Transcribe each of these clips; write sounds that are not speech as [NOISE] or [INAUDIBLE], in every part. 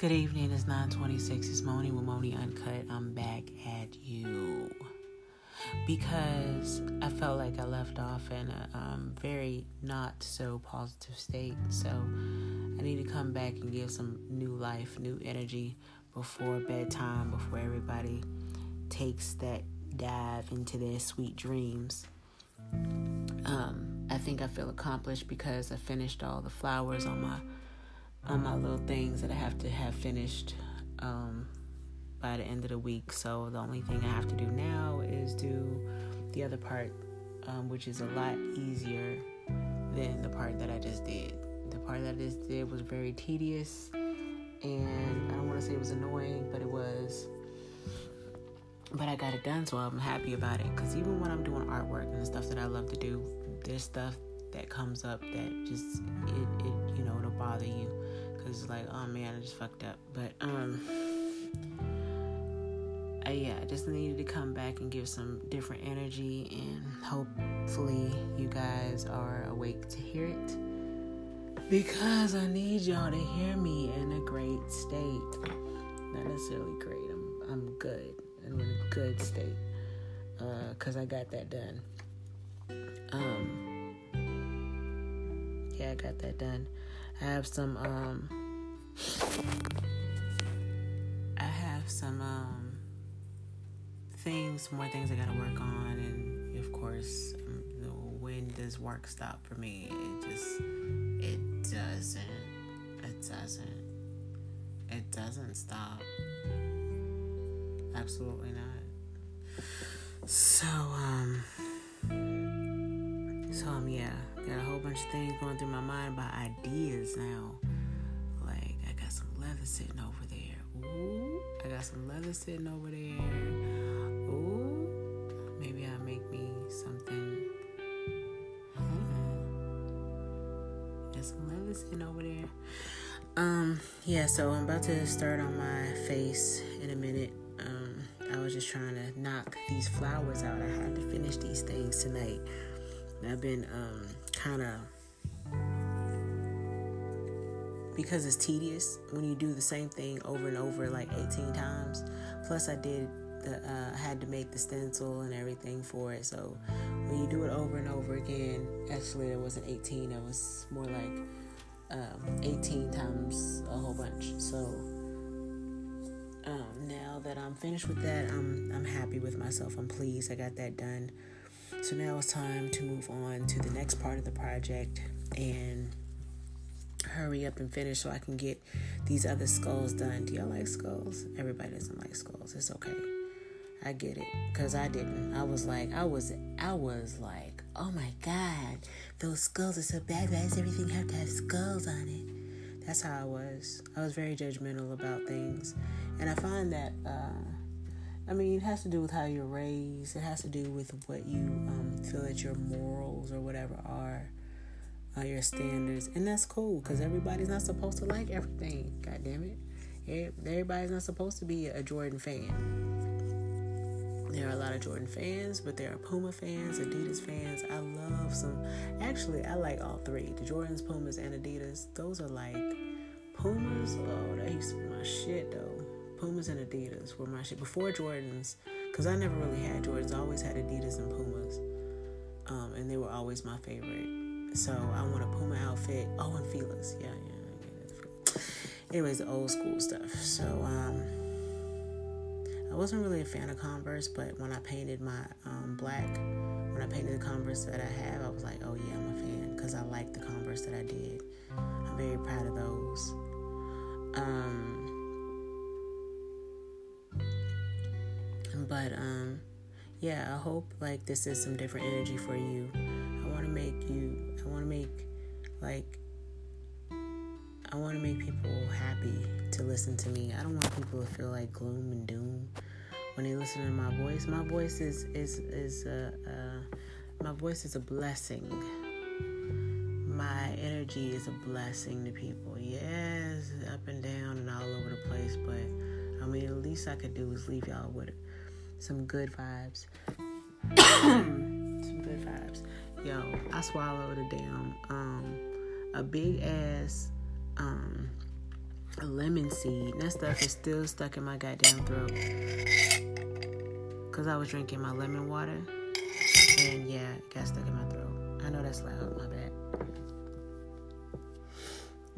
Good evening. It's 926. It's Moni with Moni Uncut. I'm back at you because I felt like I left off in a um, very not so positive state. So I need to come back and give some new life, new energy before bedtime, before everybody takes that dive into their sweet dreams. Um, I think I feel accomplished because I finished all the flowers on my on my little things that I have to have finished um, by the end of the week. So the only thing I have to do now is do the other part, um, which is a lot easier than the part that I just did. The part that I just did was very tedious, and I don't want to say it was annoying, but it was. But I got it done, so I'm happy about it. Because even when I'm doing artwork and the stuff that I love to do, there's stuff that comes up that just it, it you know it'll bother you because like oh man I just fucked up. But um I, yeah I just needed to come back and give some different energy and hopefully you guys are awake to hear it. Because I need y'all to hear me in a great state. Not necessarily great I'm, I'm good I'm in a good state Uh, because uh, I got that done. Um yeah, I got that done. Have some um I have some um things, more things I gotta work on and of course um, when does work stop for me? It just it doesn't. It doesn't. It doesn't stop. Absolutely not. So, um so um yeah, got a whole bunch of things going through my mind about ideas now. Like I got some leather sitting over there. Ooh, I got some leather sitting over there. Ooh, maybe I'll make me something. Hmm. Got some leather sitting over there. Um, yeah, so I'm about to start on my face in a minute. Um, I was just trying to knock these flowers out. I had to finish these things tonight. I've been um, kind of because it's tedious when you do the same thing over and over like 18 times. Plus, I did the uh, had to make the stencil and everything for it. So when you do it over and over again, actually it wasn't 18. It was more like um, 18 times a whole bunch. So um, now that I'm finished with that, I'm I'm happy with myself. I'm pleased. I got that done. So now it's time to move on to the next part of the project and hurry up and finish so I can get these other skulls done. Do y'all like skulls? Everybody doesn't like skulls. It's okay. I get it cuz I didn't. I was like I was I was like, "Oh my god, those skulls are so bad. Why does everything have to have skulls on it?" That's how I was. I was very judgmental about things. And I find that uh I mean, it has to do with how you're raised. It has to do with what you um, feel that your morals or whatever are, uh, your standards, and that's cool because everybody's not supposed to like everything. God damn it, everybody's not supposed to be a Jordan fan. There are a lot of Jordan fans, but there are Puma fans, Adidas fans. I love some. Actually, I like all three: the Jordans, Pumas, and Adidas. Those are like Pumas. Oh, that used to be my shit though. Pumas and Adidas were my shit before Jordans, because I never really had Jordans. I always had Adidas and Pumas, um, and they were always my favorite. So I want a Puma outfit. Oh, and Fila's, yeah, yeah. yeah Anyways, the old school stuff. So um, I wasn't really a fan of Converse, but when I painted my um, black, when I painted the Converse that I have, I was like, oh yeah, I'm a fan because I like the Converse that I did. I'm very proud of those. Um, But um yeah, I hope like this is some different energy for you. I want to make you I want to make like I want to make people happy to listen to me. I don't want people to feel like gloom and doom when they listen to my voice. My voice is is is a my voice is a blessing. My energy is a blessing to people. Yes, up and down and all over the place, but I mean, the least I could do is leave y'all with some good vibes. some good vibes. Yo, I swallowed a damn um a big ass um lemon seed. That stuff is still stuck in my goddamn throat. Cause I was drinking my lemon water, and yeah, it got stuck in my throat. I know that's loud. My bad.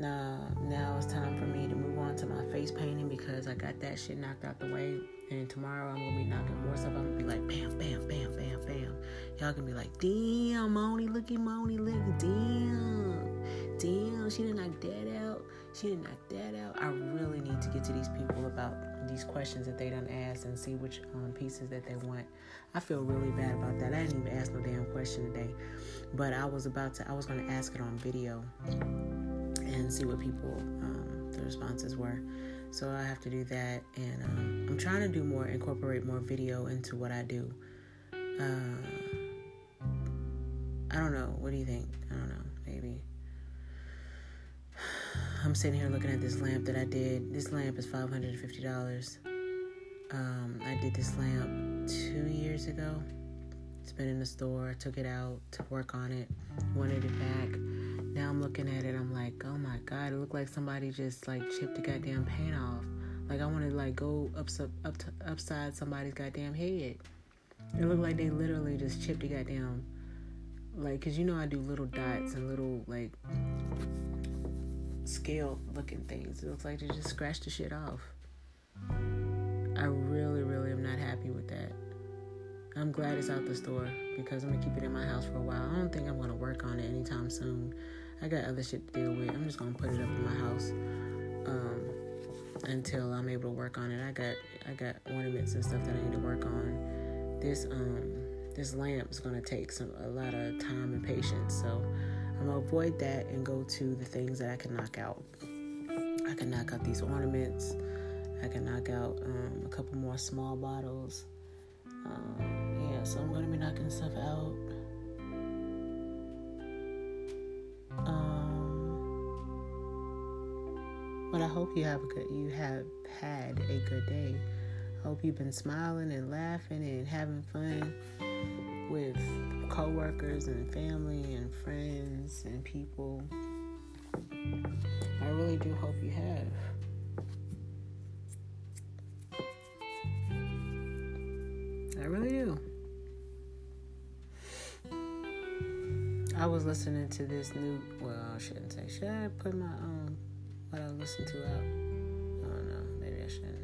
Now, now it's time for me to move on to my face painting because I got that shit knocked out the way. And tomorrow I'm gonna be knocking more stuff. I'm gonna be like, bam, bam, bam, bam, bam. Y'all gonna be like, damn, Moni, look at Moni, look, damn, damn, she didn't knock that out. She didn't knock that out. I really need to get to these people about these questions that they done asked and see which um, pieces that they want. I feel really bad about that. I didn't even ask no damn question today, but I was about to. I was gonna ask it on video and see what people um, the responses were. So I have to do that, and um, I'm trying to do more, incorporate more video into what I do. Uh, I don't know. What do you think? I don't know. Maybe. [SIGHS] I'm sitting here looking at this lamp that I did. This lamp is five hundred and fifty dollars. Um, I did this lamp two years ago. It's been in the store. I took it out to work on it. Wanted it back now I'm looking at it, I'm like, oh my god, it looked like somebody just like chipped the goddamn paint off. Like I want to like go up up to, upside somebody's goddamn head. It looked like they literally just chipped the goddamn like, cause you know I do little dots and little like scale looking things. It looks like they just scratched the shit off. I really, really am not happy with that. I'm glad it's out the store because I'm gonna keep it in my house for a while. I don't think I'm gonna work on it anytime soon. I got other shit to deal with. I'm just gonna put it up in my house um, until I'm able to work on it. I got I got ornaments and stuff that I need to work on. This um this lamp is gonna take some a lot of time and patience. So I'm gonna avoid that and go to the things that I can knock out. I can knock out these ornaments. I can knock out um, a couple more small bottles. Um, yeah, so I'm gonna be knocking stuff out. But I hope you have a good you have had a good day. I hope you've been smiling and laughing and having fun with coworkers and family and friends and people. I really do hope you have. I really do. I was listening to this new well, I shouldn't say should I put my um what I listen to out. I don't know. Maybe I shouldn't.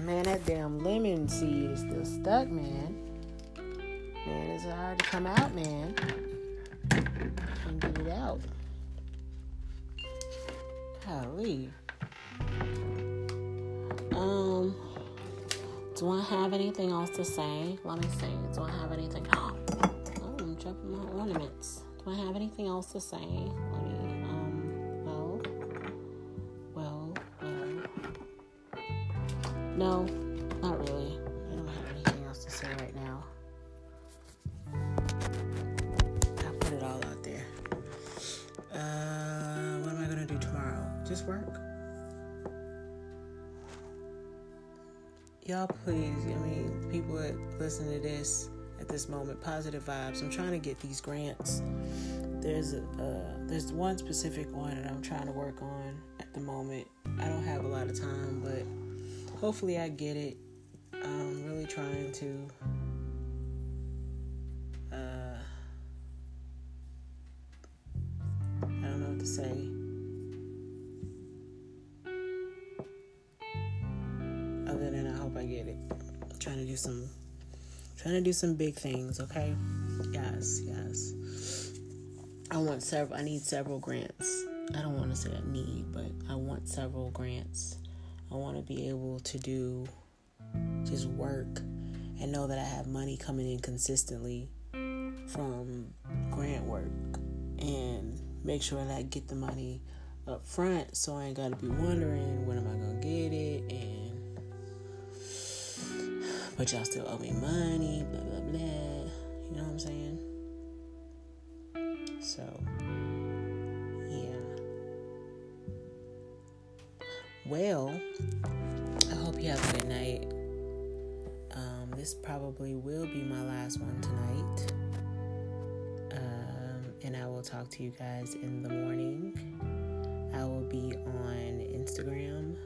[COUGHS] man, that damn lemon seed is still stuck, man. Man, it's hard to come out, man. And get it out. Golly. Um, do I have anything else to say? Let me see. Do I have anything? [GASPS] Oh, I'm dropping my ornaments. Do I have anything else to say? Let me Um. Well. Well. Well. No, not really. I don't have anything else to say right now. I put it all out there. Uh, what am I gonna do tomorrow? Just work. Y'all, please. I mean, people that listen to this at this moment, positive vibes. I'm trying to get these grants. There's a uh, there's one specific one that I'm trying to work on at the moment. I don't have a lot of time, but hopefully I get it. I'm really trying to uh, I don't know what to say. Trying to do some trying to do some big things, okay? Yes, yes. I want several I need several grants. I don't want to say I need, but I want several grants I want to be able to do just work and know that I have money coming in consistently from grant work and make sure that I get the money up front so I ain't got to be wondering when am I going to get it and but y'all still owe me money, blah blah blah. You know what I'm saying? So yeah. Well, I hope you have a good night. Um, this probably will be my last one tonight. Um, and I will talk to you guys in the morning. I will be on Instagram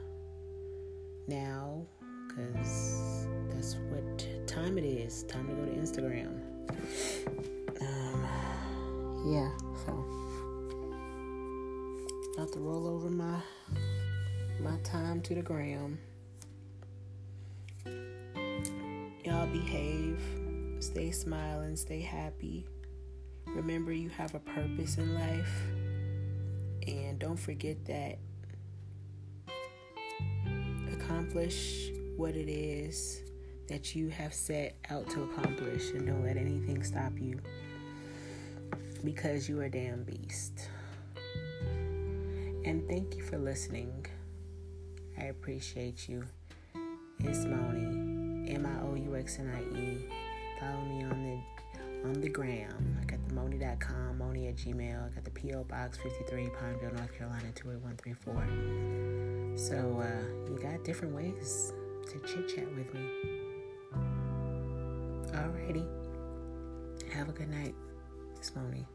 now because that's what time it is. Time to go to Instagram. Um, yeah, so about to roll over my my time to the gram. Y'all behave, stay smiling, stay happy. Remember, you have a purpose in life, and don't forget that. Accomplish what it is that you have set out to accomplish, and don't let anything stop you because you are a damn beast. And thank you for listening. I appreciate you. It's Moni, M I O U X N I E. Follow me on the on the gram. I got the Moni.com, Moni at Gmail. I got the P.O. Box 53, Pineville, North Carolina 28134. So uh, you got different ways to chit chat with me. Alrighty. Have a good night. It's Moni.